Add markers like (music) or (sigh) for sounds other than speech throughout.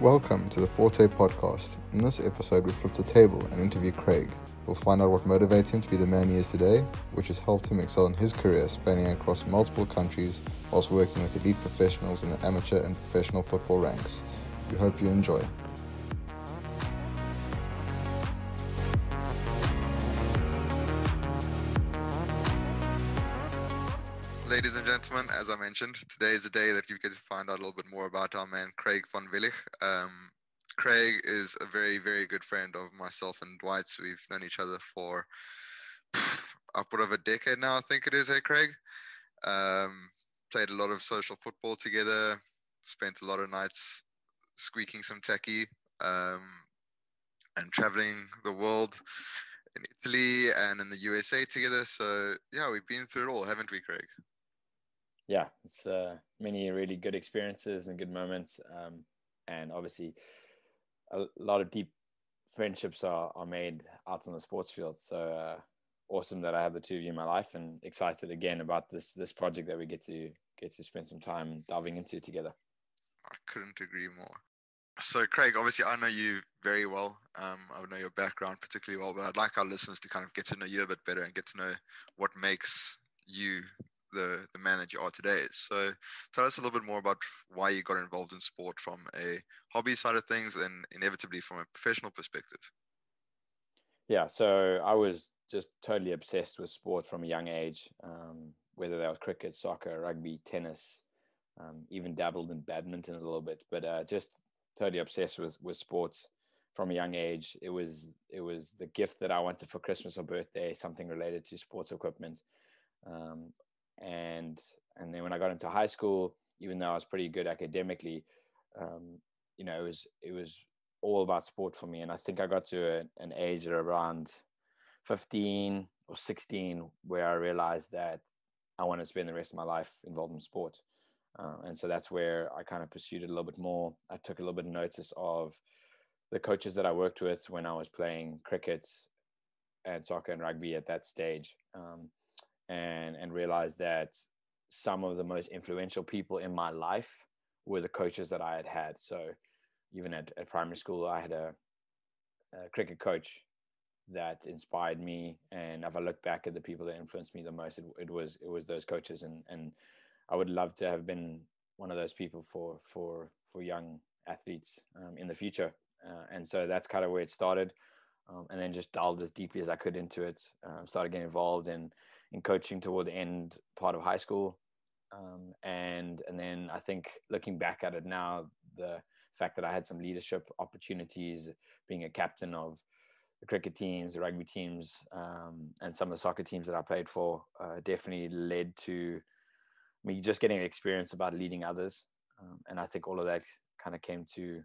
Welcome to the Forte podcast. In this episode, we flip the table and interview Craig. We'll find out what motivates him to be the man he is today, which has helped him excel in his career spanning across multiple countries whilst working with elite professionals in the amateur and professional football ranks. We hope you enjoy. As I mentioned, today is the day that you get to find out a little bit more about our man Craig von Willich. Um, Craig is a very, very good friend of myself and Dwight's. We've known each other for (sighs) upward of a decade now, I think it is, hey Craig? Um, played a lot of social football together, spent a lot of nights squeaking some tacky um, and traveling the world in Italy and in the USA together. So, yeah, we've been through it all, haven't we, Craig? Yeah, it's uh, many really good experiences and good moments, um, and obviously a lot of deep friendships are, are made out on the sports field. So uh, awesome that I have the two of you in my life, and excited again about this this project that we get to get to spend some time diving into together. I couldn't agree more. So, Craig, obviously, I know you very well. Um, I know your background particularly well, but I'd like our listeners to kind of get to know you a bit better and get to know what makes you the the man that you are today. So tell us a little bit more about why you got involved in sport from a hobby side of things and inevitably from a professional perspective. Yeah, so I was just totally obsessed with sport from a young age, um, whether that was cricket, soccer, rugby, tennis, um, even dabbled in badminton a little bit, but uh, just totally obsessed with with sports from a young age. It was it was the gift that I wanted for Christmas or birthday, something related to sports equipment. Um, and and then when I got into high school, even though I was pretty good academically, um, you know, it was it was all about sport for me. And I think I got to a, an age around 15 or 16 where I realized that I want to spend the rest of my life involved in sport. Uh, and so that's where I kind of pursued it a little bit more. I took a little bit of notice of the coaches that I worked with when I was playing cricket and soccer and rugby at that stage. Um, and and realized that some of the most influential people in my life were the coaches that I had had. So even at, at primary school, I had a, a cricket coach that inspired me. And if I look back at the people that influenced me the most, it, it was it was those coaches. And and I would love to have been one of those people for for for young athletes um, in the future. Uh, and so that's kind of where it started. Um, and then just delved as deeply as I could into it. Uh, started getting involved in in coaching toward the end part of high school. Um, and and then I think looking back at it now, the fact that I had some leadership opportunities, being a captain of the cricket teams, the rugby teams, um, and some of the soccer teams that I played for, uh, definitely led to me just getting experience about leading others. Um, and I think all of that kind of came to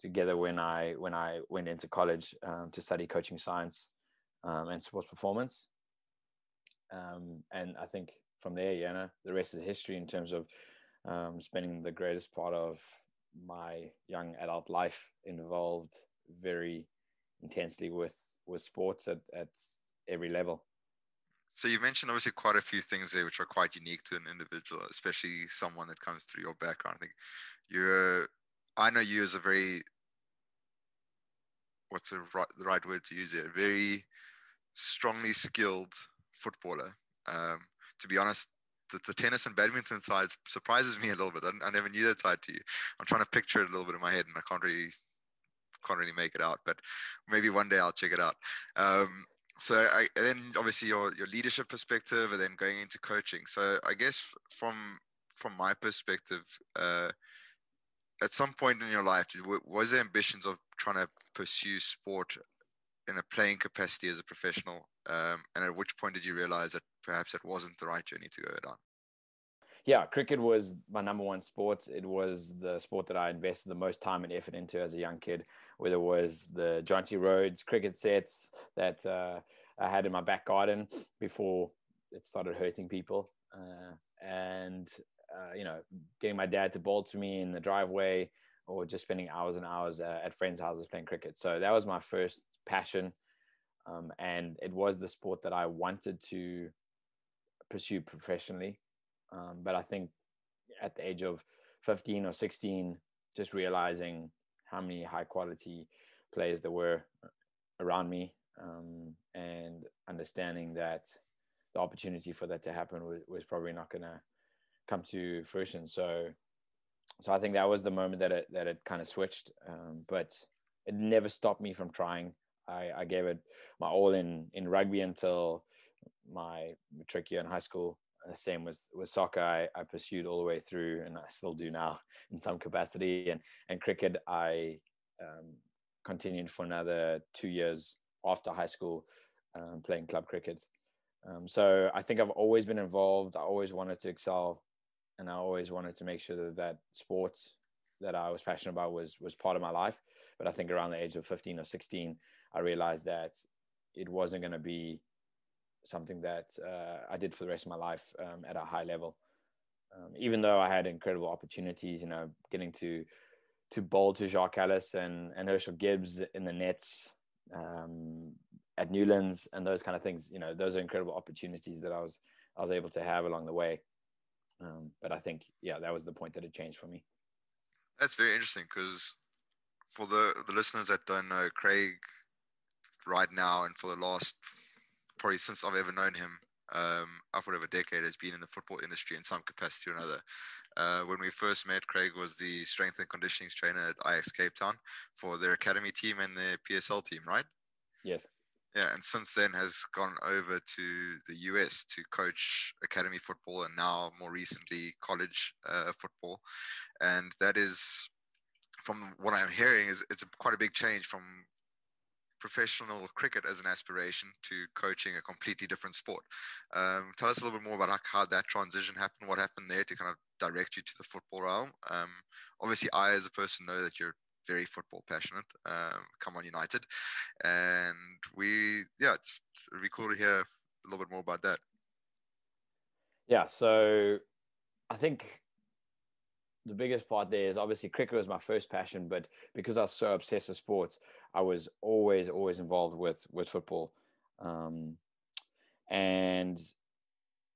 together when I when I went into college um, to study coaching science um, and sports performance. Um, and I think from there, you know, the rest is history in terms of um, spending the greatest part of my young adult life involved very intensely with with sports at, at every level. So you mentioned obviously quite a few things there which are quite unique to an individual, especially someone that comes through your background. I think you're I know you as a very what's the right, the right word to use here? Very strongly skilled footballer. Um, to be honest, the, the, tennis and badminton side surprises me a little bit. I, I, never knew that side to you. I'm trying to picture it a little bit in my head, and I can't really can't really make it out. But maybe one day I'll check it out. Um, so I, then obviously your your leadership perspective, and then going into coaching. So I guess from from my perspective, uh, at some point in your life, was there ambitions of trying to pursue sport in a playing capacity as a professional? Um, and at which point did you realize that perhaps it wasn't the right journey to go down? Yeah, cricket was my number one sport. It was the sport that I invested the most time and effort into as a young kid, whether it was the Jonty Rhodes cricket sets that uh, I had in my back garden before it started hurting people. Uh, and, uh, you know, getting my dad to bowl to me in the driveway or just spending hours and hours uh, at friends' houses playing cricket. So that was my first passion. Um, and it was the sport that I wanted to pursue professionally. Um, but I think at the age of 15 or 16, just realizing how many high quality players there were around me, um, and understanding that the opportunity for that to happen was, was probably not going to come to fruition. So, so I think that was the moment that it that it kind of switched. Um, but it never stopped me from trying. I, I gave it my all in in rugby until my matric year in high school. Uh, same with with soccer. I, I pursued all the way through, and I still do now (laughs) in some capacity. And and cricket, I um, continued for another two years after high school, um, playing club cricket. Um, so I think I've always been involved. I always wanted to excel, and I always wanted to make sure that that sports that I was passionate about was was part of my life. But I think around the age of 15 or 16, I realized that it wasn't going to be something that uh, I did for the rest of my life um, at a high level. Um, even though I had incredible opportunities, you know, getting to to bowl to Jacques Kallis and, and Herschelle Gibbs in the nets um, at Newlands and those kind of things, you know, those are incredible opportunities that I was I was able to have along the way. Um, but I think, yeah, that was the point that it changed for me. That's very interesting because for the the listeners that don't know, Craig, right now and for the last probably since I've ever known him, um, upward of a decade, has been in the football industry in some capacity or another. Uh, when we first met, Craig was the strength and conditioning trainer at Ajax Cape Town for their academy team and their PSL team, right? Yes. Yeah, and since then has gone over to the US to coach academy football and now more recently college uh, football, and that is, from what I'm hearing, is it's a, quite a big change from professional cricket as an aspiration to coaching a completely different sport. Um, tell us a little bit more about how that transition happened, what happened there to kind of direct you to the football realm. Um, obviously, I, as a person, know that you're very football passionate. Um, come on, United, and we, yeah, just to hear a little bit more about that. Yeah, so I think the biggest part there is obviously cricket was my first passion, but because I was so obsessed with sports, I was always always involved with with football. Um, and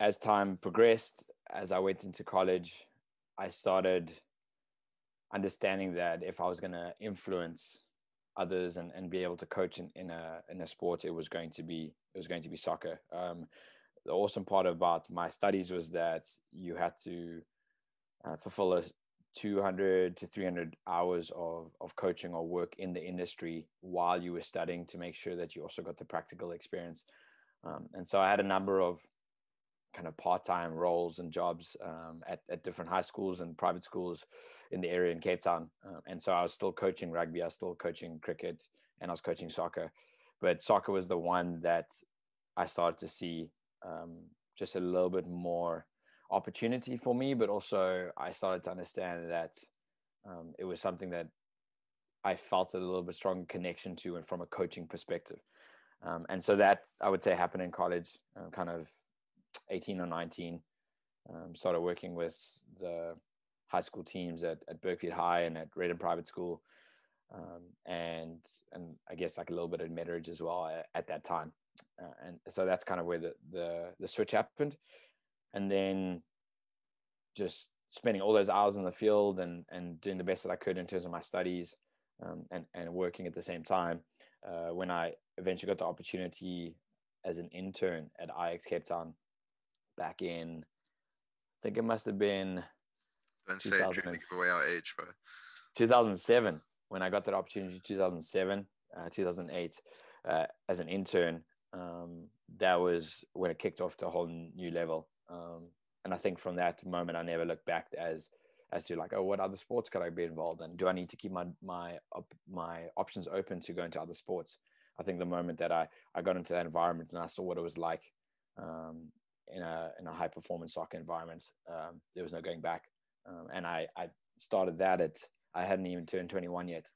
as time progressed, as I went into college, I started understanding that if I was going to influence others and, and be able to coach in, in a in a sport, it was going to be it was going to be soccer. Um, the awesome part about my studies was that you had to uh, fulfill a 200 to 300 hours of, of coaching or work in the industry while you were studying to make sure that you also got the practical experience. Um, and so I had a number of kind of part-time roles and jobs um, at, at different high schools and private schools in the area in Cape Town. Um, and so I was still coaching rugby, I was still coaching cricket, and I was coaching soccer. But soccer was the one that I started to see um, just a little bit more opportunity for me, but also I started to understand that um, it was something that I felt a little bit strong connection to, and from a coaching perspective. Um, and so that I would say happened in college, uh, kind of 18 or 19. Um, started working with the high school teams at, at Berkeley High and at Redden Private School, um, and and I guess like a little bit of Metteridge as well at, at that time. Uh, and so that's kind of where the, the the switch happened and then just spending all those hours in the field and and doing the best that I could in terms of my studies um, and and working at the same time. Uh, when I eventually got the opportunity as an intern at Ajax Cape Town back in, I think it must have been. Don't say it, give away our age, bro. 2007 when I got that opportunity. 2007, uh, 2008, uh, as an intern. Um, that was when it kicked off to a whole new level. Um, and I think from that moment, I never looked back as as to like, oh, what other sports could I be involved in? Do I need to keep my my my options open to go into other sports? I think the moment that I I got into that environment and I saw what it was like um, in a in a high performance soccer environment, um, there was no going back. Um, and I I started that at I hadn't even turned 21 yet,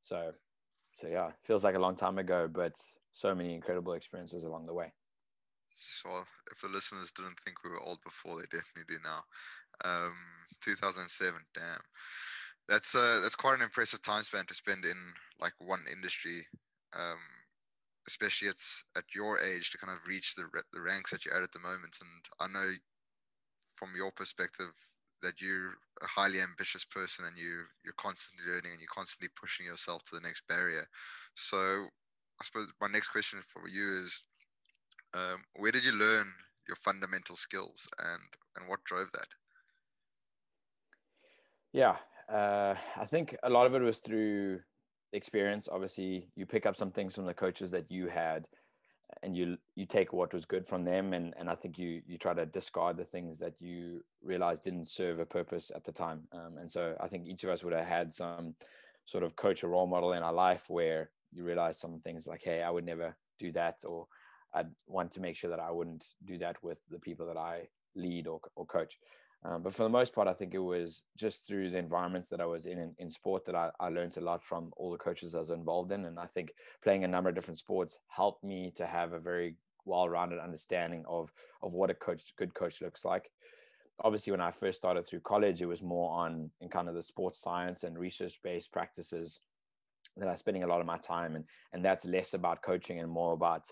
so so yeah, feels like a long time ago, but so many incredible experiences along the way. So if the listeners didn't think we were old before, they definitely do now. Um, 2007, damn. That's uh, that's quite an impressive time span to spend in like one industry, um, especially it's at your age to kind of reach the the ranks that you're at at the moment. And I know from your perspective, that you're a highly ambitious person and you you're constantly learning and you're constantly pushing yourself to the next barrier. So I suppose my next question for you is, um, where did you learn your fundamental skills and and what drove that? Yeah, uh, I think a lot of it was through experience. Obviously, you pick up some things from the coaches that you had, and you you take what was good from them, and and I think you you try to discard the things that you realize didn't serve a purpose at the time. Um, and so I think each of us would have had some sort of coach or role model in our life where you realize some things like, hey, I would never do that, or I'd want to make sure that I wouldn't do that with the people that I lead or, or coach. Um, but for the most part, I think it was just through the environments that I was in in, in sport that I, I, learned a lot from all the coaches I was involved in. And I think playing a number of different sports helped me to have a very well-rounded understanding of of what a coach good coach looks like. Obviously, when I first started through college, it was more on in kind of the sports science and research-based practices that I was spending a lot of my time, and and that's less about coaching and more about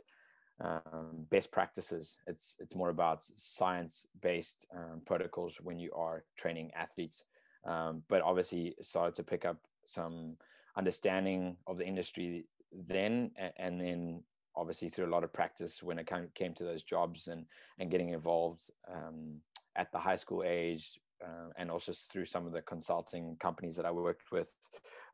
um, best practices. It's it's more about science based um, protocols when you are training athletes. Um, but obviously, started to pick up some understanding of the industry then, and, then obviously through a lot of practice when it came, came to those jobs and and getting involved um, at the high school age. Uh, and also through some of the consulting companies that I worked with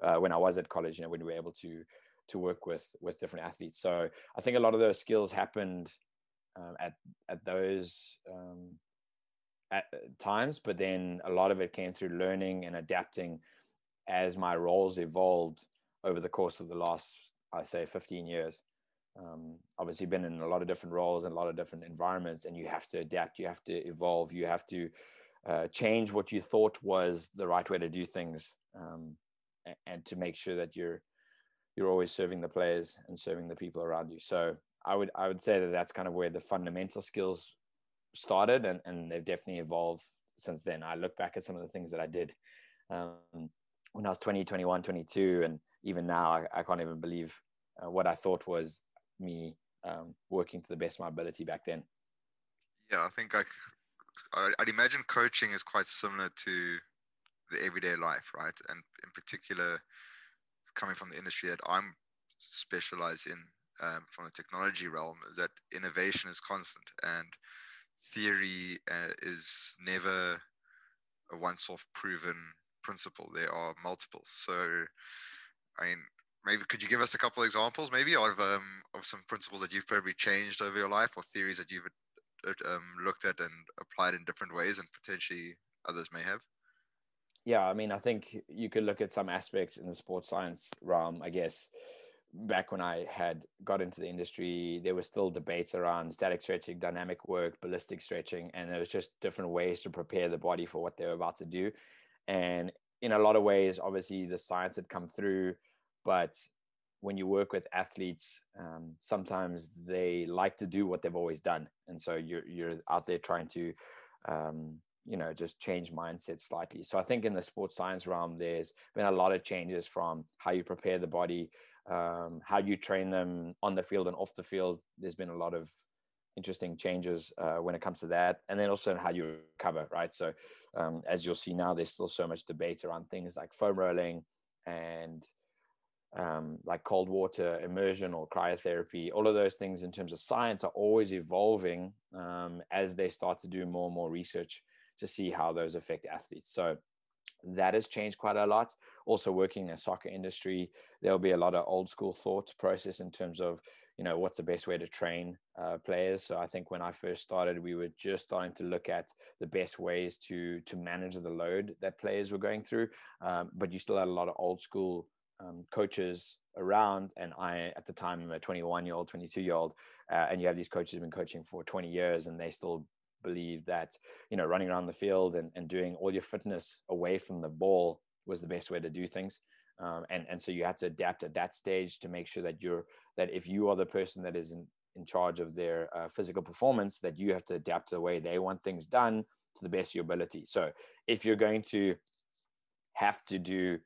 uh, when I was at college, you know, when we were able to to work with with different athletes. So I think a lot of those skills happened um, at at those um, at times, but then a lot of it came through learning and adapting as my roles evolved over the course of the last, I say, 15 years. Um, obviously, been in a lot of different roles and a lot of different environments, and you have to adapt. You have to evolve. You have to uh, change what you thought was the right way to do things, um, and to make sure that you're you're always serving the players and serving the people around you. So I would I would say that that's kind of where the fundamental skills started, and and they've definitely evolved since then. I look back at some of the things that I did um, when I was 20, 21, 22, and even now I, I can't even believe uh, what I thought was me um, working to the best of my ability back then. Yeah, I think I, I'd imagine coaching is quite similar to the everyday life, right? And in particular, coming from the industry that I'm specialized in um, from the technology realm is that innovation is constant and theory uh, is never a once-off proven principle. There are multiple. So, I mean, maybe could you give us a couple of examples, maybe of um, of some principles that you've probably changed over your life, or theories that you've uh, um, looked at and applied in different ways, and potentially others may have? Yeah, I mean, I think you could look at some aspects in the sports science realm. I guess back when I had got into the industry, there were still debates around static stretching, dynamic work, ballistic stretching, and there was just different ways to prepare the body for what they were about to do. And in a lot of ways, obviously, the science had come through, but when you work with athletes, um, sometimes they like to do what they've always done, and so you're you're out there trying to um, you know just change mindset slightly. So i think in the sports science realm there's been a lot of changes from how you prepare the body um, how you train them on the field and off the field. There's been a lot of interesting changes uh, when it comes to that. And then also in how you recover right? So um, as you'll see now there's still so much debate around things like foam rolling and um, like cold water immersion or cryotherapy. All of those things in terms of science are always evolving um, as they start to do more and more research to see how those affect athletes. So that has changed quite a lot. Also, working in the soccer industry, there'll be a lot of old school thought process in terms of you know what's the best way to train uh, players. So I think when I first started, we were just starting to look at the best ways to to manage the load that players were going through. Um, but you still had a lot of old school um, coaches around and i at the time i'm a 21 year old 22 year old uh, and you have these coaches who've been coaching for 20 years and they still believe that you know running around the field and, and doing all your fitness away from the ball was the best way to do things. Um, and and so you have to adapt at that stage to make sure that you're that if you are the person that is in, in charge of their uh, physical performance that you have to adapt to the way they want things done to the best of your ability. So if you're going to have to do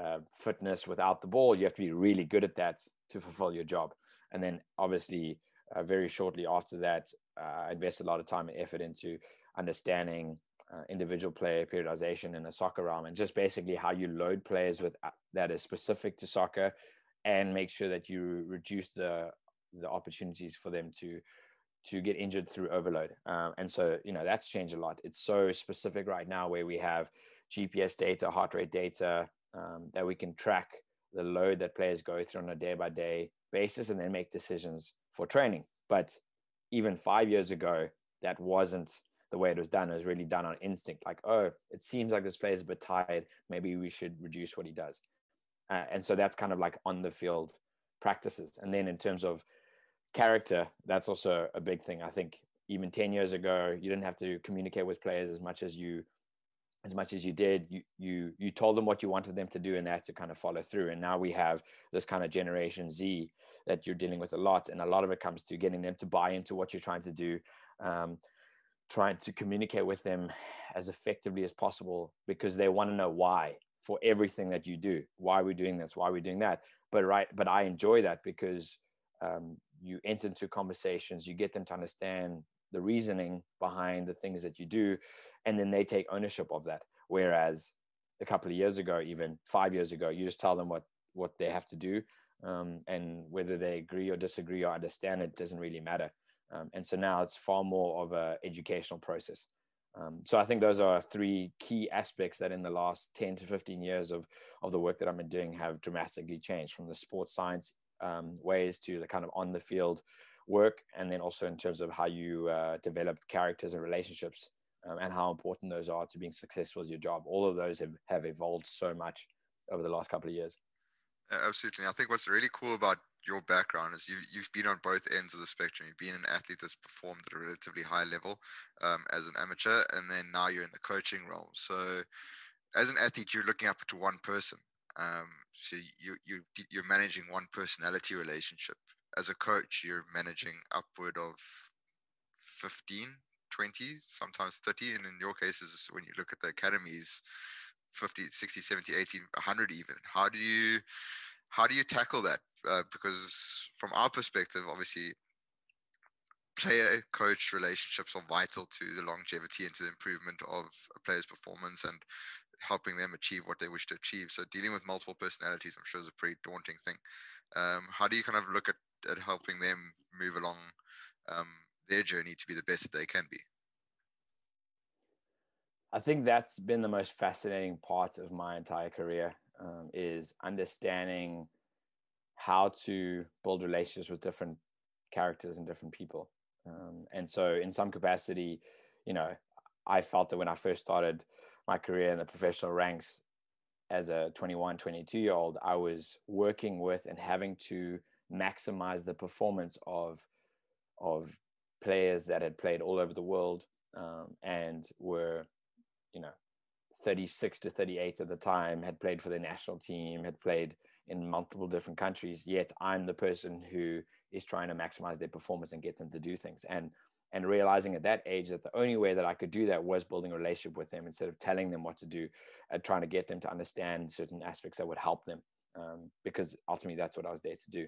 uh, fitness without the ball you have to be really good at that to fulfill your job. And then obviously uh, very shortly after that, I invested a lot of time and effort into understanding uh, individual player periodization in a soccer realm, and just basically how you load players with uh, that is specific to soccer, and make sure that you reduce the the opportunities for them to to get injured through overload. Um, and so, you know, that's changed a lot. It's so specific right now where we have GPS data, heart rate data um, that we can track the load that players go through on a day by day basis and then make decisions for training. But even five years ago, that wasn't the way it was done. It was really done on instinct. Like, oh, it seems like this player's a bit tired. Maybe we should reduce what he does. Uh, and so that's kind of like on the field practices. And then in terms of character, that's also a big thing. I think even 10 years ago, you didn't have to communicate with players as much as you as much as you did you you you told them what you wanted them to do and that to kind of follow through. And now we have this kind of generation z that you're dealing with a lot and a lot of it comes to getting them to buy into what you're trying to do um, trying to communicate with them as effectively as possible because they want to know why for everything that you do. Why we're doing this? Why we're doing that? But right but i enjoy that because um, you enter into conversations you get them to understand the reasoning behind the things that you do and then they take ownership of that whereas a couple of years ago even five years ago you just tell them what what they have to do um, and whether they agree or disagree or understand it doesn't really matter um, and so now it's far more of a educational process. Um, so I think those are three key aspects that in the last 10 to 15 years of, of the work that I've been doing have dramatically changed from the sports science um, ways to the kind of on the field work. And then also in terms of how you uh, develop characters and relationships um, and how important those are to being successful as your job. All of those have, have evolved so much over the last couple of years. Absolutely. I think what's really cool about your background is you, you've been on both ends of the spectrum. You've been an athlete that's performed at a relatively high level um, as an amateur, and then now you're in the coaching role So, as an athlete, you're looking up to one person. Um, so you you you're managing one personality relationship. As a coach, you're managing upward of 15, 20, sometimes 30. And in your cases, when you look at the academies, 50, 60, 70, 80, 100 even. How do you how do you tackle that? Uh, because from our perspective, obviously, player coach relationships are vital to the longevity and to the improvement of a player's performance and helping them achieve what they wish to achieve. So dealing with multiple personalities, I'm sure, is a pretty daunting thing. Um, how do you kind of look at, at helping them move along um, their journey to be the best that they can be? I think that's been the most fascinating part of my entire career um, is understanding how to build relationships with different characters and different people. Um, and so, in some capacity, you know, I felt that when I first started my career in the professional ranks as a 21, 22 year old, I was working with and having to maximize the performance of of players that had played all over the world um, and were you know 36 to 38 at the time had played for the national team had played in multiple different countries yet i'm the person who is trying to maximize their performance and get them to do things. And and realizing at that age that the only way that i could do that was building a relationship with them instead of telling them what to do and trying to get them to understand certain aspects that would help them um, because ultimately that's what i was there to do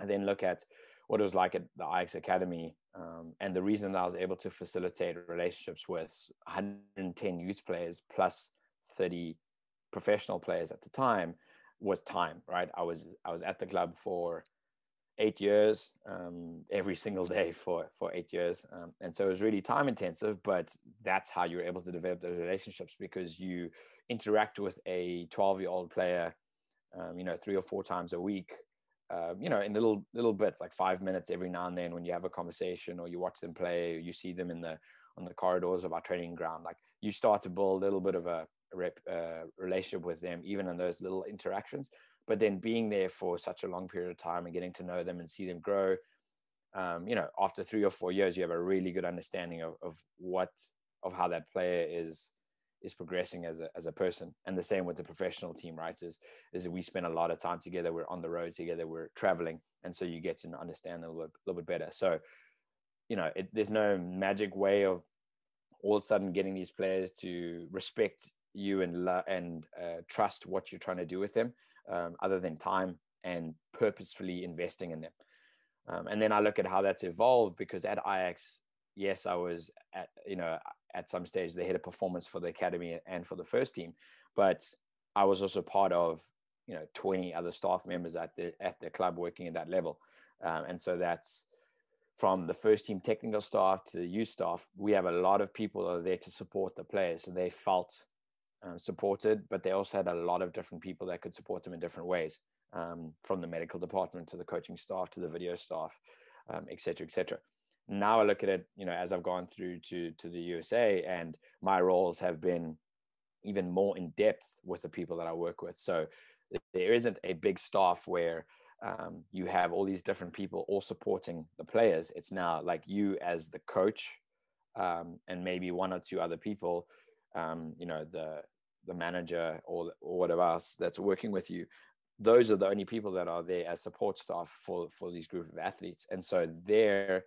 and then look at what it was like at the Ajax Academy. Um, and the reason that I was able to facilitate relationships with 110 youth players plus 30 professional players at the time was time, right? I was I was at the club for eight years, um, every single day for for eight years, um, and so it was really time intensive. But that's how you're able to develop those relationships because you interact with a 12 year old player, um, you know, three or four times a week uh, you know, in little little bits, like five minutes every now and then, when you have a conversation or you watch them play, or you see them in the on the corridors of our training ground, like you start to build a little bit of a, rep, uh, relationship with them, even in those little interactions. But then being there for such a long period of time and getting to know them and see them grow, um, you know, after three or four years, you have a really good understanding of, of what of how that player is is progressing as a, as a person. And the same with the professional team right is is we spend a lot of time together we're on the road together we're traveling and so you get to understand a little bit, little bit better. So you know it, there's no magic way of all of a sudden getting these players to respect you and and uh, trust what you're trying to do with them um, other than time and purposefully investing in them. Um, and then i look at how that's evolved because at Ajax yes, I was at, you know, at some stage the head of performance for the academy and for the first team. But I was also part of you know 20 other staff members at the at the club working at that level, um, and so that's from the first team technical staff to the youth staff. We have a lot of people that are there to support the players, so they felt um, supported, but they also had a lot of different people that could support them in different ways, um, from the medical department to the coaching staff to the video staff, um, et cetera, et cetera. Now I look at it, you know, as I've gone through to to the USA, and my roles have been even more in depth with the people that I work with. So there isn't a big staff where um, you have all these different people all supporting the players. It's now like you as the coach um, and maybe one or two other people, um, you know, the the manager or, or whatever else that's working with you. Those are the only people that are there as support staff for for these group of athletes. And so there,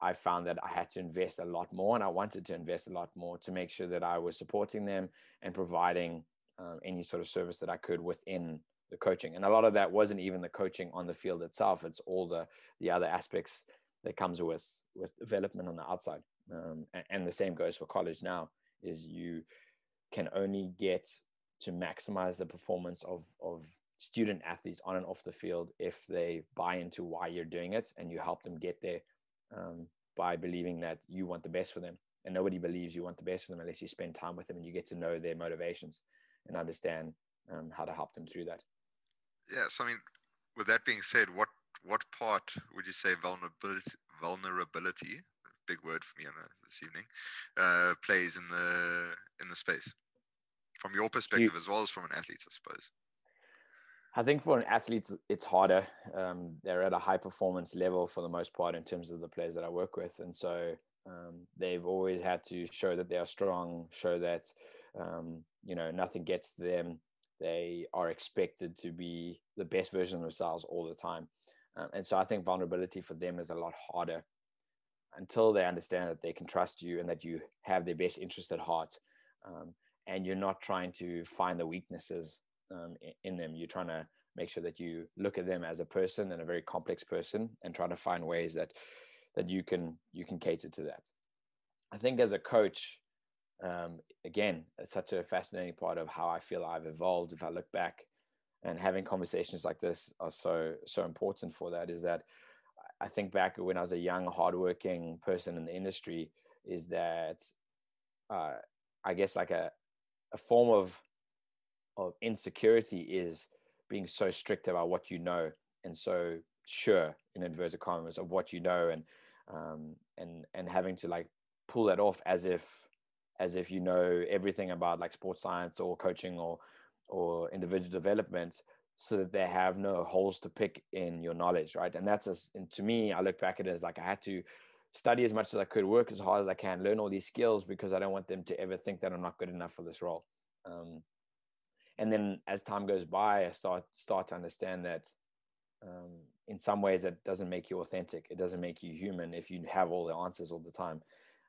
I found that I had to invest a lot more, and I wanted to invest a lot more to make sure that I was supporting them and providing um, any sort of service that I could within the coaching. And a lot of that wasn't even the coaching on the field itself; it's all the the other aspects that comes with with development on the outside. Um, and, and the same goes for college now: is you can only get to maximize the performance of of student athletes on and off the field if they buy into why you're doing it and you help them get there um, by believing that you want the best for them and nobody believes you want the best for them unless you spend time with them and you get to know their motivations and understand um, how to help them through that. Yeah. So I mean, with that being said, what what part would you say vulnerability vulnerability big word for me this evening uh, plays in the in the space from your perspective you, as well as from an athlete, I suppose. I think for an athlete, it's harder. Um, they're at a high performance level for the most part in terms of the players that I work with, and so um, they've always had to show that they are strong, show that um, you know nothing gets to them. They are expected to be the best version of themselves all the time, um, and so I think vulnerability for them is a lot harder until they understand that they can trust you and that you have their best interest at heart, um, and you're not trying to find the weaknesses um, in them. You're trying to make sure that you look at them as a person and a very complex person, and try to find ways that that you can you can cater to that. I think as a coach, um, again, it's such a fascinating part of how I feel I've evolved. If I look back, and having conversations like this are so so important for that. Is that I think back when I was a young, hardworking person in the industry, is that uh, I guess like a a form of of insecurity is being so strict about what you know and so sure in inverted commas of what you know and um, and and having to like pull that off as if as if you know everything about like sports science or coaching or or individual development so that they have no holes to pick in your knowledge right? And that's as and to me i look back at it as like i had to study as much as i could work as hard as i can learn all these skills because i don't want them to ever think that i'm not good enough for this role. Um, and then as time goes by i start start to understand that um, in some ways that doesn't make you authentic. It doesn't make you human if you have all the answers all the time.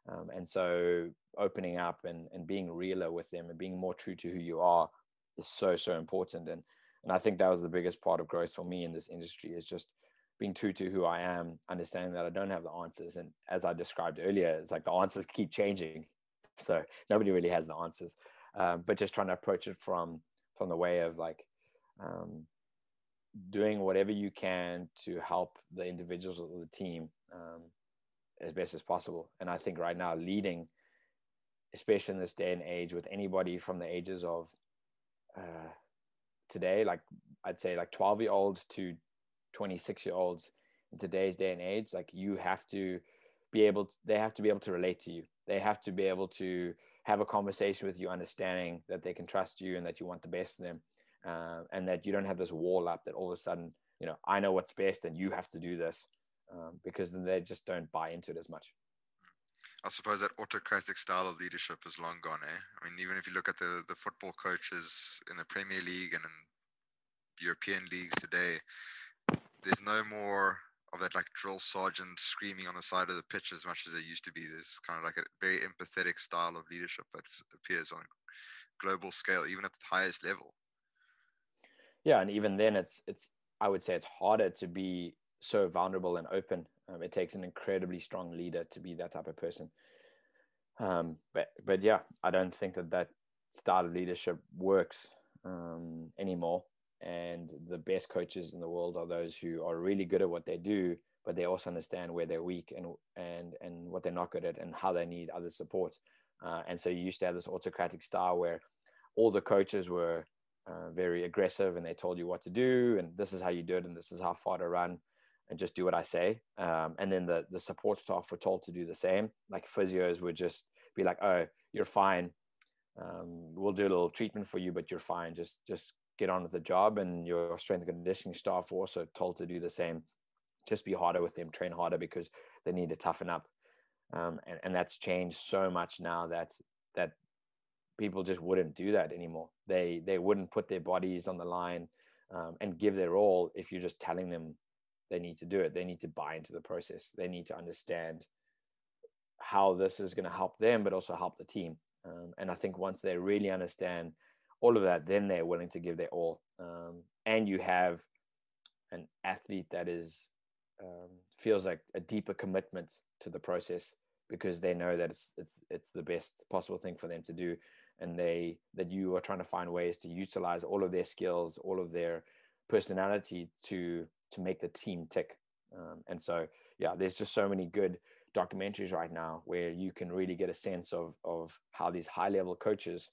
Um, and so opening up and, and being realer with them and being more true to who you are is so so important. And and i think that was the biggest part of growth for me in this industry is just being true to who i am understanding that i don't have the answers. And as i described earlier it's like the answers keep changing. So nobody really has the answers. Um, but just trying to approach it from from the way of like um, doing whatever you can to help the individuals of the team um, as best as possible. And I think right now, leading, especially in this day and age, with anybody from the ages of uh, today, like I'd say like 12 year olds to 26 year olds in today's day and age, like you have to be able to, they have to be able to relate to you. They have to be able to have a conversation with you, understanding that they can trust you and that you want the best of them, uh, and that you don't have this wall up that all of a sudden, you know, I know what's best and you have to do this, um, because then they just don't buy into it as much. I suppose that autocratic style of leadership is long gone. Eh? I mean, even if you look at the the football coaches in the Premier League and in European leagues today, there's no more of that like drill sergeant screaming on the side of the pitch as much as it used to be. There's kind of like a very empathetic style of leadership that appears on a global scale, even at the highest level. Yeah, and even then, it's it's I would say it's harder to be so vulnerable and open. Um, it takes an incredibly strong leader to be that type of person. Um, but but yeah, I don't think that that style of leadership works um, anymore. And the best coaches in the world are those who are really good at what they do, but they also understand where they're weak and and and what they're not good at and how they need other support. Uh, and so you used to have this autocratic style where all the coaches were uh, very aggressive and they told you what to do and this is how you do it and this is how far to run and just do what I say. Um, and then the the support staff were told to do the same. Like physios would just be like, "Oh, you're fine. Um, we'll do a little treatment for you, but you're fine. Just just get on with the job." And your strength and conditioning staff also told to do the same. Just be harder with them, train harder because they need to toughen up. Um, and, and that's changed so much now that that people just wouldn't do that anymore. They they wouldn't put their bodies on the line um, and give their all if you're just telling them they need to do it. They need to buy into the process. They need to understand how this is going to help them, but also help the team. Um, and I think once they really understand all of that, then they're willing to give their all. Um, and you have an athlete that is um, feels like a deeper commitment to the process because they know that it's it's it's the best possible thing for them to do, and they that you are trying to find ways to utilize all of their skills, all of their personality to to make the team tick. Um, and so, yeah, there's just so many good documentaries right now where you can really get a sense of of how these high level coaches,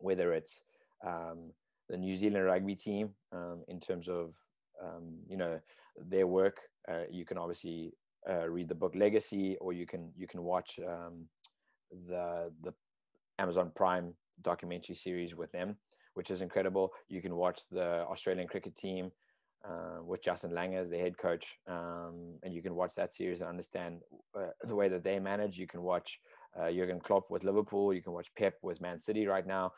whether it's um, the New Zealand rugby team um, in terms of um, you know their work, uh, you can obviously uh, read the book Legacy, or you can you can watch um, the the Amazon Prime documentary series with them, which is incredible. You can watch the Australian cricket team uh, with Justin Langer as the head coach, um, and you can watch that series and understand uh, the way that they manage. You can watch uh, Jurgen Klopp with Liverpool. You can watch Pep with Man City right now.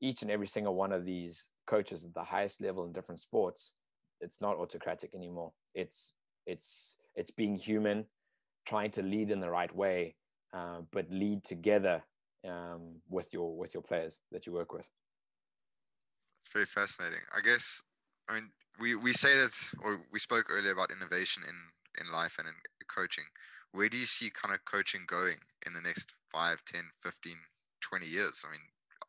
Each and every single one of these coaches at the highest level in different sports, it's not autocratic anymore. It's it's it's being human, trying to lead in the right way, uh, but lead together um, with your with your players that you work with. It's very fascinating. I guess I mean we we say that or we spoke earlier about innovation in in life and in coaching where do you see kind of coaching going in the next 5 10 15 20 years? I mean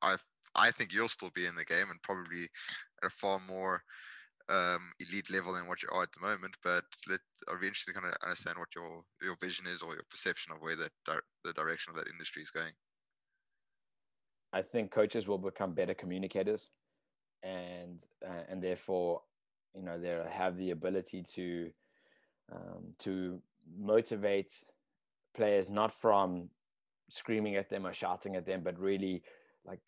i i think you'll still be in the game and probably at a far more um, elite level than what you are at the moment but let i'll be interested to kind of understand what your your vision is or your perception of where the, the direction of that industry is going. I think coaches will become better communicators and uh, and therefore you know they have the ability to um, to motivate players not from screaming at them or shouting at them but really like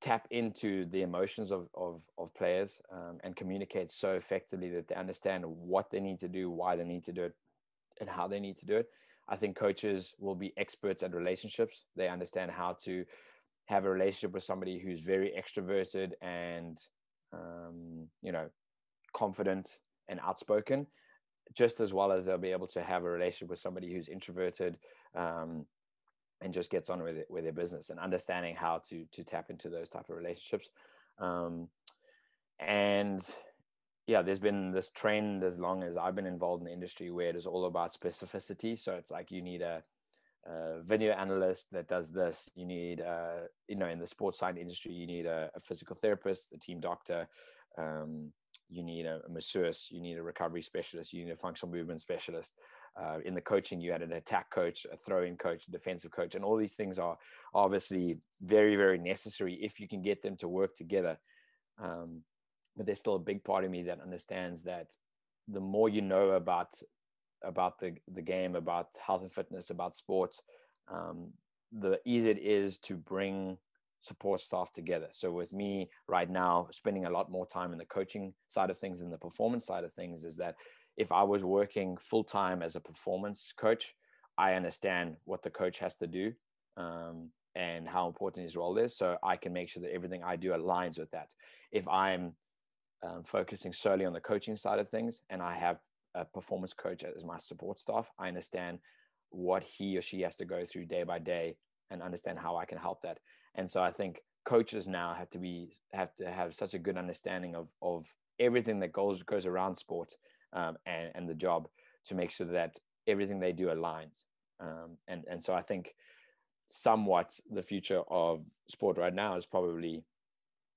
tap into the emotions of of, of players um, and communicate so effectively that they understand what they need to do why they need to do it and how they need to do it. I think coaches will be experts at relationships. They understand how to have a relationship with somebody who's very extroverted and um, you know confident and outspoken, just as well as they'll be able to have a relationship with somebody who's introverted um, and just gets on with it, with their business and understanding how to to tap into those type of relationships. Um, and yeah, there's been this trend as long as I've been involved in the industry where it is all about specificity. So it's like you need a, a video analyst that does this. You need, uh, you know, in the sports science industry, you need a, a physical therapist, a team doctor, um, you need a, masseuse, you need a recovery specialist, you need a functional movement specialist. Uh, in the coaching, you had an attack coach, a throw-in coach, a defensive coach, and all these things are obviously very, very necessary if you can get them to work together. Um, but there's still a big part of me that understands that the more you know about about the the game, about health and fitness, about sports, um, the easier it is to bring support staff together. So with me right now, spending a lot more time in the coaching side of things and the performance side of things is that if I was working full time as a performance coach, I understand what the coach has to do um, and how important his role is. So I can make sure that everything I do aligns with that. If I'm um, focusing solely on the coaching side of things and I have a performance coach as my support staff, I understand what he or she has to go through day by day and understand how I can help that. And so I think coaches now have to be have to have such a good understanding of of everything that goes goes around sport um, and and the job to make sure that everything they do aligns. Um, and and so I think somewhat the future of sport right now is probably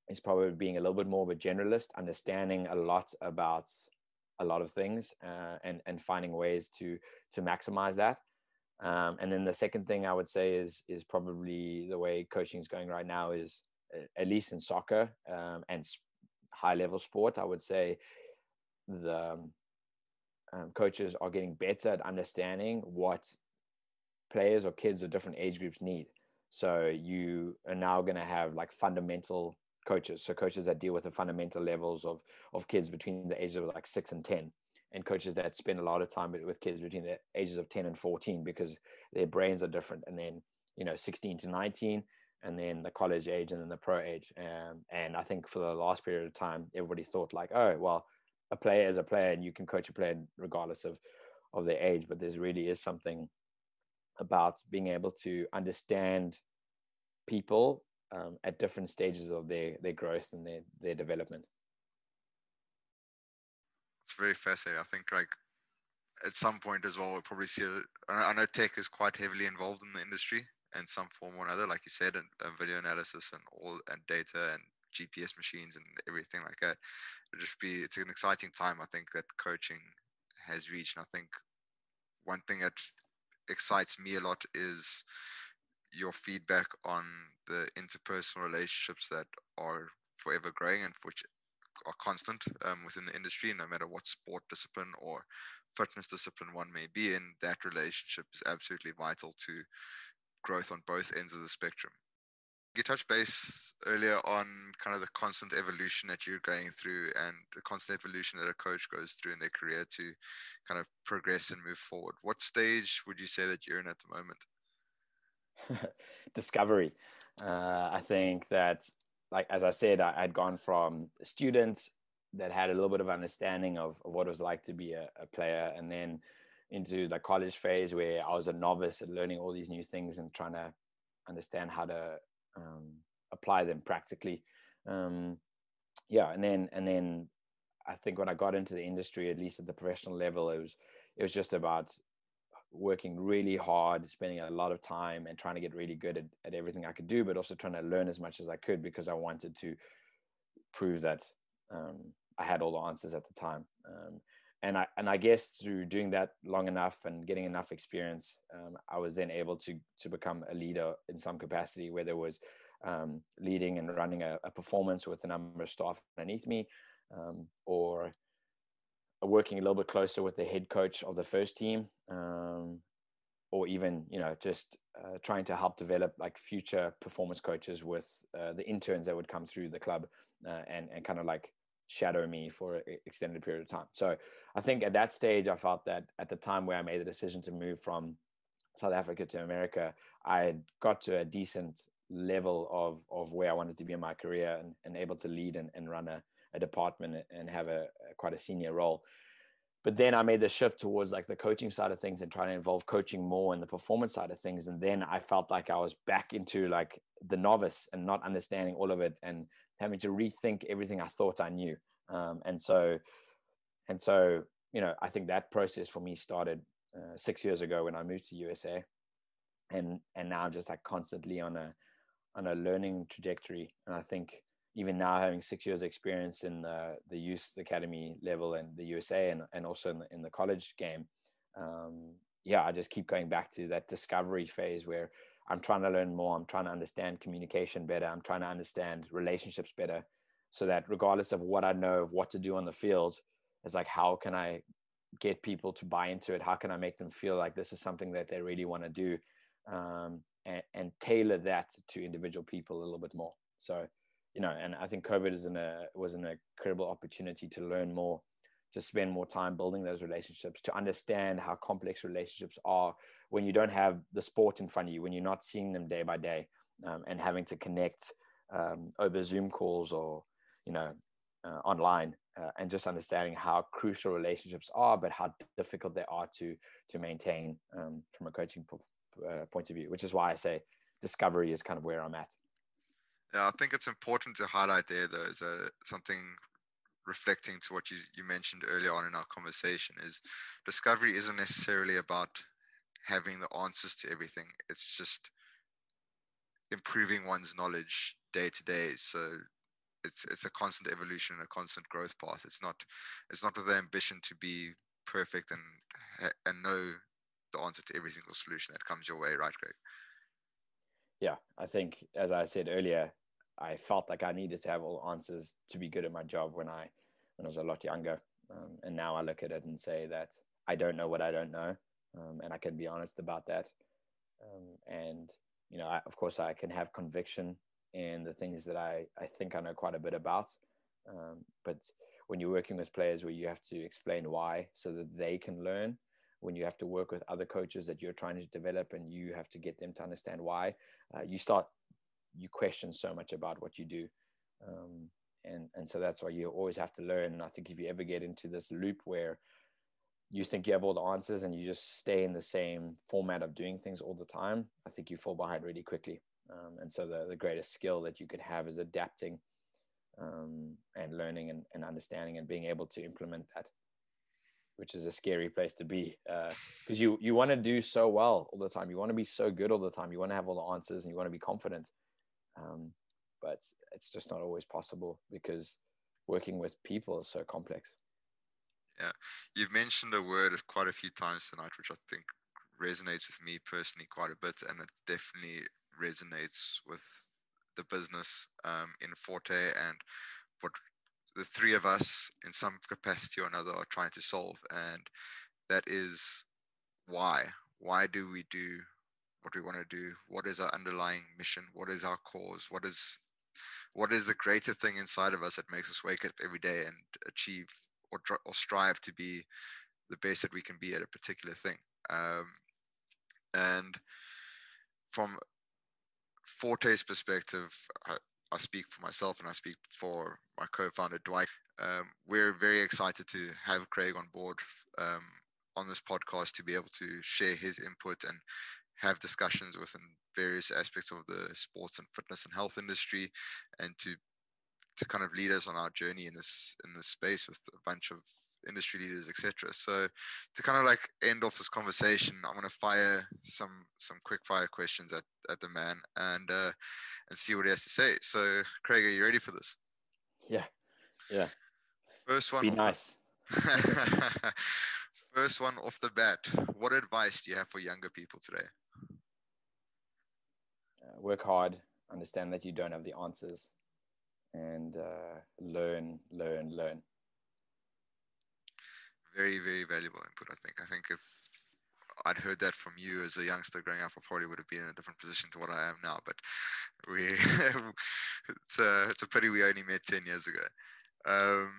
is probably being a little bit more of a generalist, understanding a lot about a lot of things, uh, and and finding ways to to maximize that. Um, and then the second thing I would say is is probably the way coaching is going right now is at least in soccer um, and high level sport. I would say the um, coaches are getting better at understanding what players or kids of different age groups need. So you are now going to have like fundamental coaches, so coaches that deal with the fundamental levels of of kids between the ages of like six and ten, and coaches that spend a lot of time with kids between the ages of ten and fourteen because their brains are different. And then you know sixteen to nineteen, and then the college age, and then the pro age. Um, and I think for the last period of time, everybody thought like, oh well, a player is a player, and you can coach a player regardless of of their age. But there's really is something about being able to understand people um, at different stages of their their growth and their their development. It's very fascinating. I think like at some point as well, we'll probably see. A, I know tech is quite heavily involved in the industry in some form or another, like you said, and, and video analysis and all and data and GPS machines and everything like that. It'll just be it's an exciting time. I think that coaching has reached. And I think one thing that excites me a lot is your feedback on the interpersonal relationships that are forever growing and which are constant um, within the industry, no matter what sport discipline or fitness discipline one may be in, that relationship is absolutely vital to growth on both ends of the spectrum. You touched base earlier on kind of the constant evolution that you're going through and the constant evolution that a coach goes through in their career to kind of progress and move forward. What stage would you say that you're in at the moment? (laughs) discovery. Uh, I think that, like as I said, I, had gone from a student that had a little bit of understanding of, of what it was like to be a, a, player, and then into the college phase where I was a novice at learning all these new things and trying to understand how to um, apply them practically. Um, yeah, and then and then I think when I got into the industry, at least at the professional level, it was it was just about working really hard, spending a lot of time and trying to get really good at, at everything I could do, but also trying to learn as much as I could because I wanted to prove that um, I had all the answers at the time. Um, and I and I guess through doing that long enough and getting enough experience, um, I was then able to to become a leader in some capacity, where there was um, leading and running a, a, performance with a number of staff underneath me, um, or working a little bit closer with the head coach of the first team, um, or even you know just uh, trying to help develop like future performance coaches with uh, the interns that would come through the club uh, and and kind of like shadow me for an extended period of time. So I think at that stage, I felt that at the time where I made the decision to move from South Africa to America, I had got to a decent level of of where I wanted to be in my career and, and able to lead and, and run a, a department and have a, a quite a senior role. But then I made the shift towards like the coaching side of things and trying to involve coaching more in the performance side of things. And then I felt like I was back into like the novice and not understanding all of it and having to rethink everything I thought I knew. Um, and so, and so, you know, I think that process for me started uh, six years ago when I moved to USA, and and now I'm just like constantly on a on a learning trajectory. And I think even now having six years experience in the, the youth academy level and the USA and, and also in the, in the college game, um, yeah, I just keep going back to that discovery phase where I'm trying to learn more. I'm trying to understand communication better. I'm trying to understand relationships better so that regardless of what I know of what to do on the field, it's like, how can I get people to buy into it? How can I make them feel like this is something that they really want to do? Um, and, and, tailor that to individual people a little bit more. So, you know, and I think COVID is a, was an incredible opportunity to learn more, to spend more time building those relationships, to understand how complex relationships are when you don't have the sport in front of you, when you're not seeing them day by day, um, and having to connect um, over Zoom calls or you know uh, online, uh, and just understanding how crucial relationships are, but how difficult they are to to maintain um, from a coaching po- uh, point of view. Which is why I say discovery is kind of where I'm at. Yeah, I think it's important to highlight there, though, is uh, something reflecting to what you, you mentioned earlier on in our conversation is discovery isn't necessarily about having the answers to everything. It's just improving one's knowledge day to day. So it's it's a constant evolution, a constant growth path. It's not it's not with the ambition to be perfect and and know the answer to every single solution that comes your way, right, Greg? Yeah, I think as I said earlier, I felt like I needed to have all answers to be good at my job when I when I was a lot younger, um, and now I look at it and say that I don't know what I don't know, um, and I can be honest about that. Um, and you know, I, of course, I can have conviction in the things that I I think I know quite a bit about, um, but when you're working with players where you have to explain why so that they can learn when you have to work with other coaches that you're trying to develop and you have to get them to understand why uh, you start you question so much about what you do. Um, and and so that's why you always have to learn. And i think if you ever get into this loop where you think you have all the answers and you just stay in the same format of doing things all the time i think you fall behind really quickly. Um, and so the, the greatest skill that you could have is adapting um, and learning and, and understanding and being able to implement that which is a scary place to be because uh, you you want to do so well all the time. You want to be so good all the time. You want to have all the answers and you want to be confident um, but it's just not always possible because working with people is so complex. Yeah. You've mentioned a word quite a few times tonight which i think resonates with me personally quite a bit and it definitely resonates with the business um, in forte and what the three of us in some capacity or another are trying to solve. And that is why. Why do we do what we want to do? What is our underlying mission? What is our cause? What is what is the greater thing inside of us that makes us wake up every day and achieve or, or strive to be the best that we can be at a particular thing? Um, and from forte's perspective I, I speak for myself and I speak for my co-founder Dwight. Um, we're very excited to have Craig on board um, on this podcast to be able to share his input and have discussions within various aspects of the sports and fitness and health industry, and to to kind of lead us on our journey in this in this space with a bunch of industry leaders, etc. So to kind of like end off this conversation, I'm gonna fire some some quick fire questions at, at the man and uh, and see what he has to say. So Craig, are you ready for this? Yeah, yeah. First one. Be nice. The, (laughs) first one off the bat. What advice do you have for younger people today? Work hard. Understand that you don't have the answers and uh, learn, learn, learn. Very, very valuable input. I think. I think if I'd heard that from you as a youngster growing up, I probably would have been in a different position to what I am now. But we, (laughs) it's a it's a pity we only met ten years ago. Um,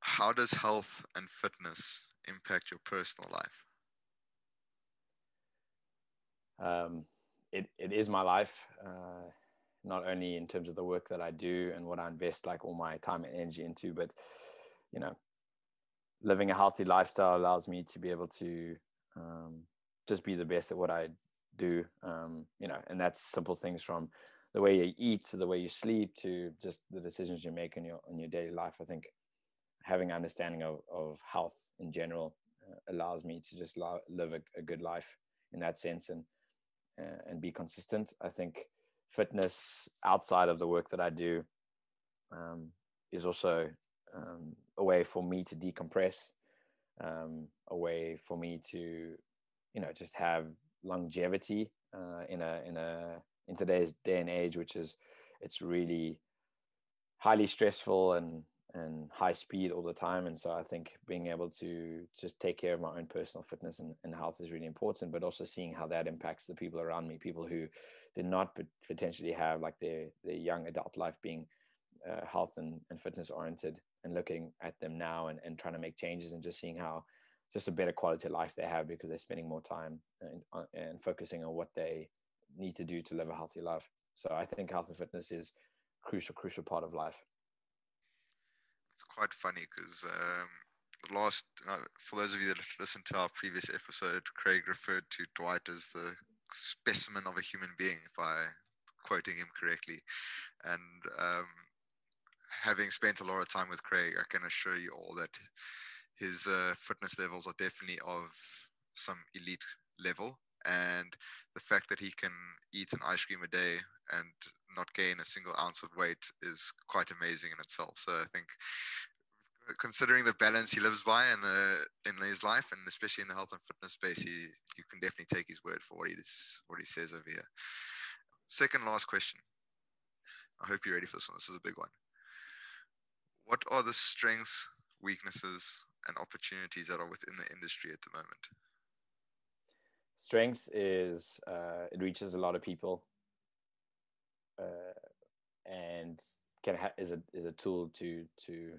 how does health and fitness impact your personal life? Um, it, it is my life. Uh, not only in terms of the work that I do and what I invest like all my time and energy into, but you know, living a healthy lifestyle allows me to be able to um, just be the best at what I do. Um, you know, and that's simple things from the way you eat to the way you sleep to just the decisions you make in your in your daily life. I think having understanding of, of health in general uh, allows me to just lo- live a, a, good life in that sense and and be consistent. I think fitness outside of the work that I do um, is also um, a way for me to decompress, um, a way for me to, you know, just have longevity uh, in a in a in today's day and age, which is it's really highly stressful and and high speed all the time. And so I think being able to just take care of my own personal fitness and, and health is really important, but also seeing how that impacts the people around me, people who did not potentially have like their their young adult life being uh, health and, and fitness oriented and looking at them now and, and trying to make changes and just seeing how just a better quality of life they have because they're spending more time and, uh, and focusing on what they need to do to live a healthy life. So I think health and fitness is crucial, crucial part of life. It's quite funny because um, last, uh, for those of you that listened to our previous episode, Craig referred to Dwight as the specimen of a human being, if I quoting him correctly. And um, having spent a lot of time with Craig, I can assure you all that his uh, fitness levels are definitely of some elite level. and the fact that he can eat an ice cream a day and not gain a single ounce of weight is quite amazing in itself. So I think considering the balance he lives by in uh, in his life and especially in the health and fitness space, he you can definitely take his word for what he what he says over here. Second last question. I hope you're ready for this one. This is a big one. What are the strengths, weaknesses, and opportunities that are within the industry at the moment? Strengths is uh, it reaches a lot of people, uh, and can ha- is a is a tool to to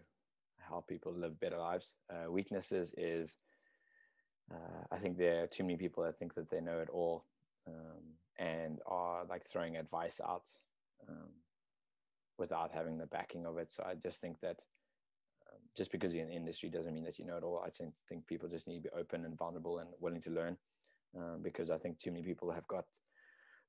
help people live better lives. Uh, weaknesses is uh, I think there are too many people that think that they know it all um, and are like throwing advice out um, without having the backing of it. So I just think that um, just because you're in the industry doesn't mean that you know it all. I think, think people just need to be open and vulnerable and willing to learn um, because I think too many people have got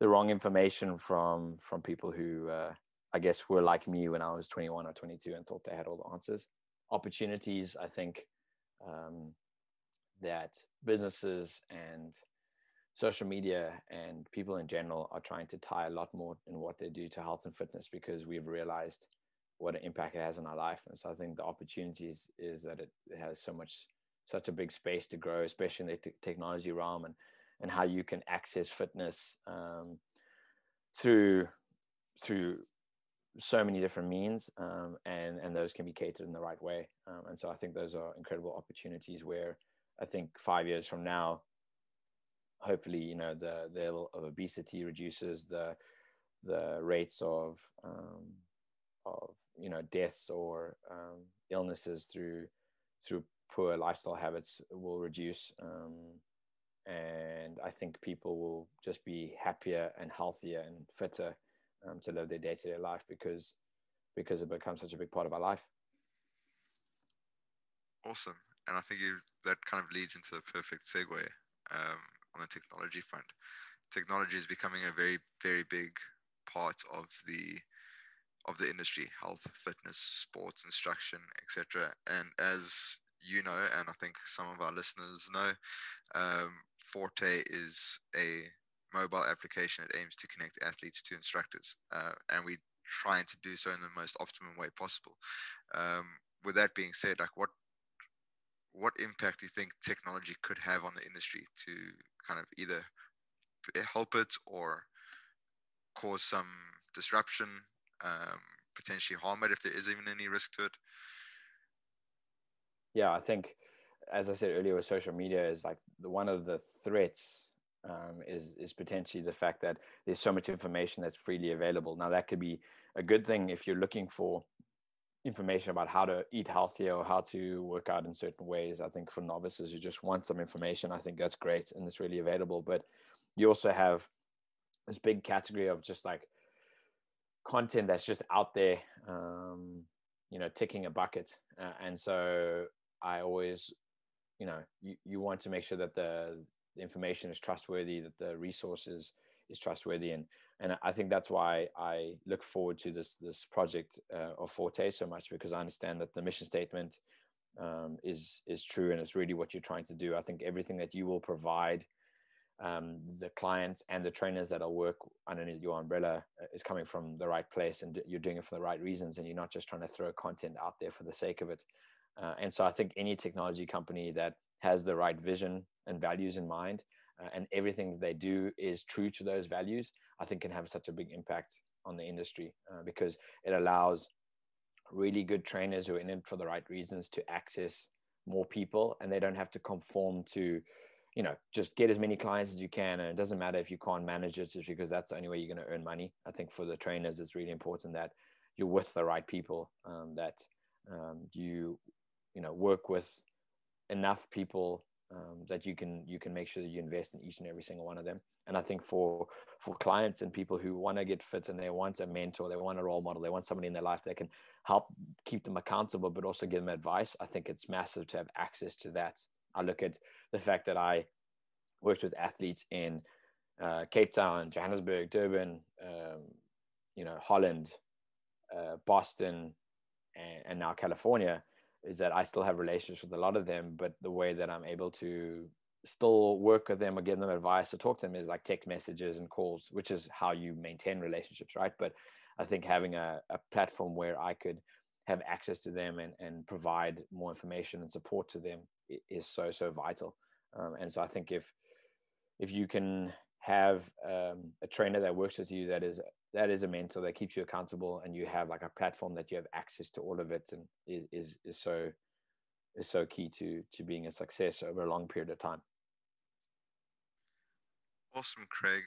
the wrong information from from people who uh, I guess were like me when I was 21 or 22 and thought they had all the answers. Opportunities, I think um, that businesses and social media and people in general are trying to tie a lot more in what they do to health and fitness because we've realized what an impact it has on our life. And so I think the opportunities is that it, has so much, such a big space to grow, especially in the t- technology realm and, and how you can access fitness um, through, through so many different means um, and, and those can be catered in the right way. Um, and so I think those are incredible opportunities where I think five years from now, hopefully, you know, the, the level of obesity reduces, the the rates of um, of you know deaths or um, illnesses through through poor lifestyle habits will reduce, um, and I think people will just be happier and healthier and fitter um, to live their day to day life because because it becomes such a big part of our life. Awesome and I think you, that kind of leads into the perfect segue um, on the technology front. Technology is becoming a very, very big part of the of the industry, health, fitness, sports, instruction, etc. And as you know, and I think some of our listeners know, um, Forte is a mobile application that aims to connect athletes to instructors, uh, and we're trying to do so in the most optimum way possible. Um, with that being said, like what what impact do you think technology could have on the industry to kind of either help it or cause some disruption, um, potentially harm it if there is even any risk to it? Yeah, I think, as I said earlier, with social media is like the, one of the threats um, is is potentially the fact that there's so much information that's freely available. Now that could be a good thing if you're looking for information about how to eat healthier or how to work out in certain ways. I think for novices who just want some information, I think that's great and it's really available. But you also have this big category of just like content that's just out there, um, you know, ticking a bucket. Uh, and so I always, you know, you, you want to make sure that the, the information is trustworthy, that the resources is trustworthy and and I think that's why I look forward to this this project uh, of Forte so much because I understand that the mission statement um, is is true and it's really what you're trying to do. I think everything that you will provide um, the clients and the trainers that'll work underneath your umbrella uh, is coming from the right place and you're doing it for the right reasons and you're not just trying to throw content out there for the sake of it. Uh, and so I think any technology company that has the right vision and values in mind uh, and everything that they do is true to those values, I think can have such a big impact on the industry uh, because it allows really good trainers who are in it for the right reasons to access more people and they don't have to conform to you know just get as many clients as you can. And it doesn't matter if you can't manage it just because that's the only way you're going to earn money. I think for the trainers it's really important that you're with the right people um, that um, you you know work with enough people um, that you can you can make sure that you invest in each and every single one of them. And i think for for clients and people who want to get fit and they want a mentor they want a role model they want somebody in their life that can help keep them accountable but also give them advice i think it's massive to have access to that. I look at the fact that i worked with athletes in uh, cape town johannesburg durban um, you know holland uh, boston and, and now california is that I still have relationships with a lot of them, but the way that I'm able to still work with them or give them advice or talk to them is like text messages and calls, which is how you maintain relationships, right? But I think having a, a platform where I could have access to them and, and provide more information and support to them is so so vital. Um, and so I think if if you can have um, a trainer that works with you that is that is a mentor that keeps you accountable and you have like a platform that you have access to all of it and is is, is so is so key to to being a success over a long period of time. Awesome craig.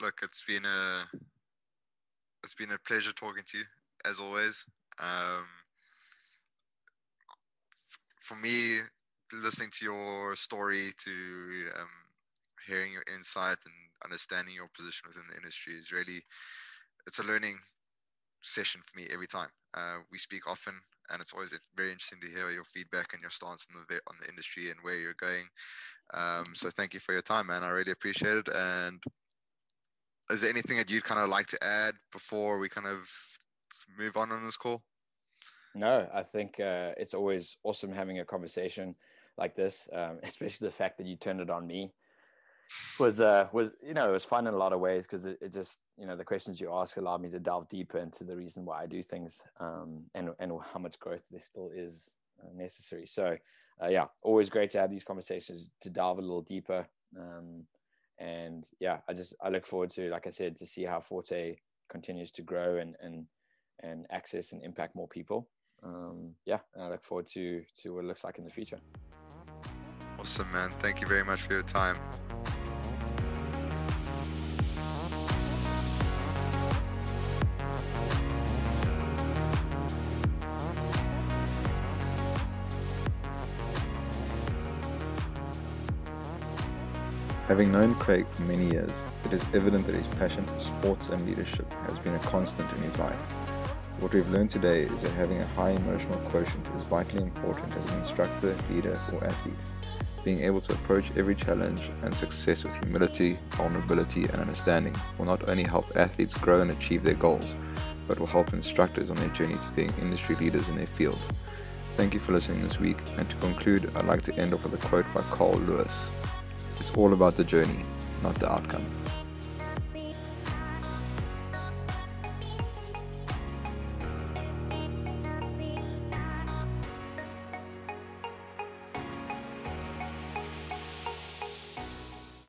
Look it's been a it's been a pleasure talking to you as always. Um, for me listening to your story to um, hearing your insight and understanding your position within the industry is really it's a learning session for me every time. Uh, we speak often, and it's always very interesting to hear your feedback and your stance on the on the industry and where you're going. Um, so thank you for your time, man. I really appreciate it. And is there anything that you'd kind of like to add before we kind of move on on this call? No, I think uh, it's always awesome having a conversation like this, um, (laughs) especially the fact that you turned it on me was uh was you know it was fun in a lot of ways because it, it, just you know the questions you ask allowed me to delve deeper into the reason why I do things um and and how much growth there still is uh, necessary. So uh, yeah always great to have these conversations to delve a little deeper um and yeah I just I look forward to like I said to see how Forte continues to grow and and and access and impact more people. Um yeah I look forward to to what it looks like in the future. Awesome man. Thank you very much for your time Having known Craig for many years, it is evident that his passion for sports and leadership has been a constant in his life. What we've learned today is that having a high emotional quotient is vitally important as an instructor, leader, or athlete. Being able to approach every challenge and success with humility, vulnerability, and understanding will not only help athletes grow and achieve their goals, but will help instructors on their journey to being industry leaders in their field. Thank you for listening this week, and to conclude, I'd like to end off with a quote by Carl Lewis. It's all about the journey, not the outcome.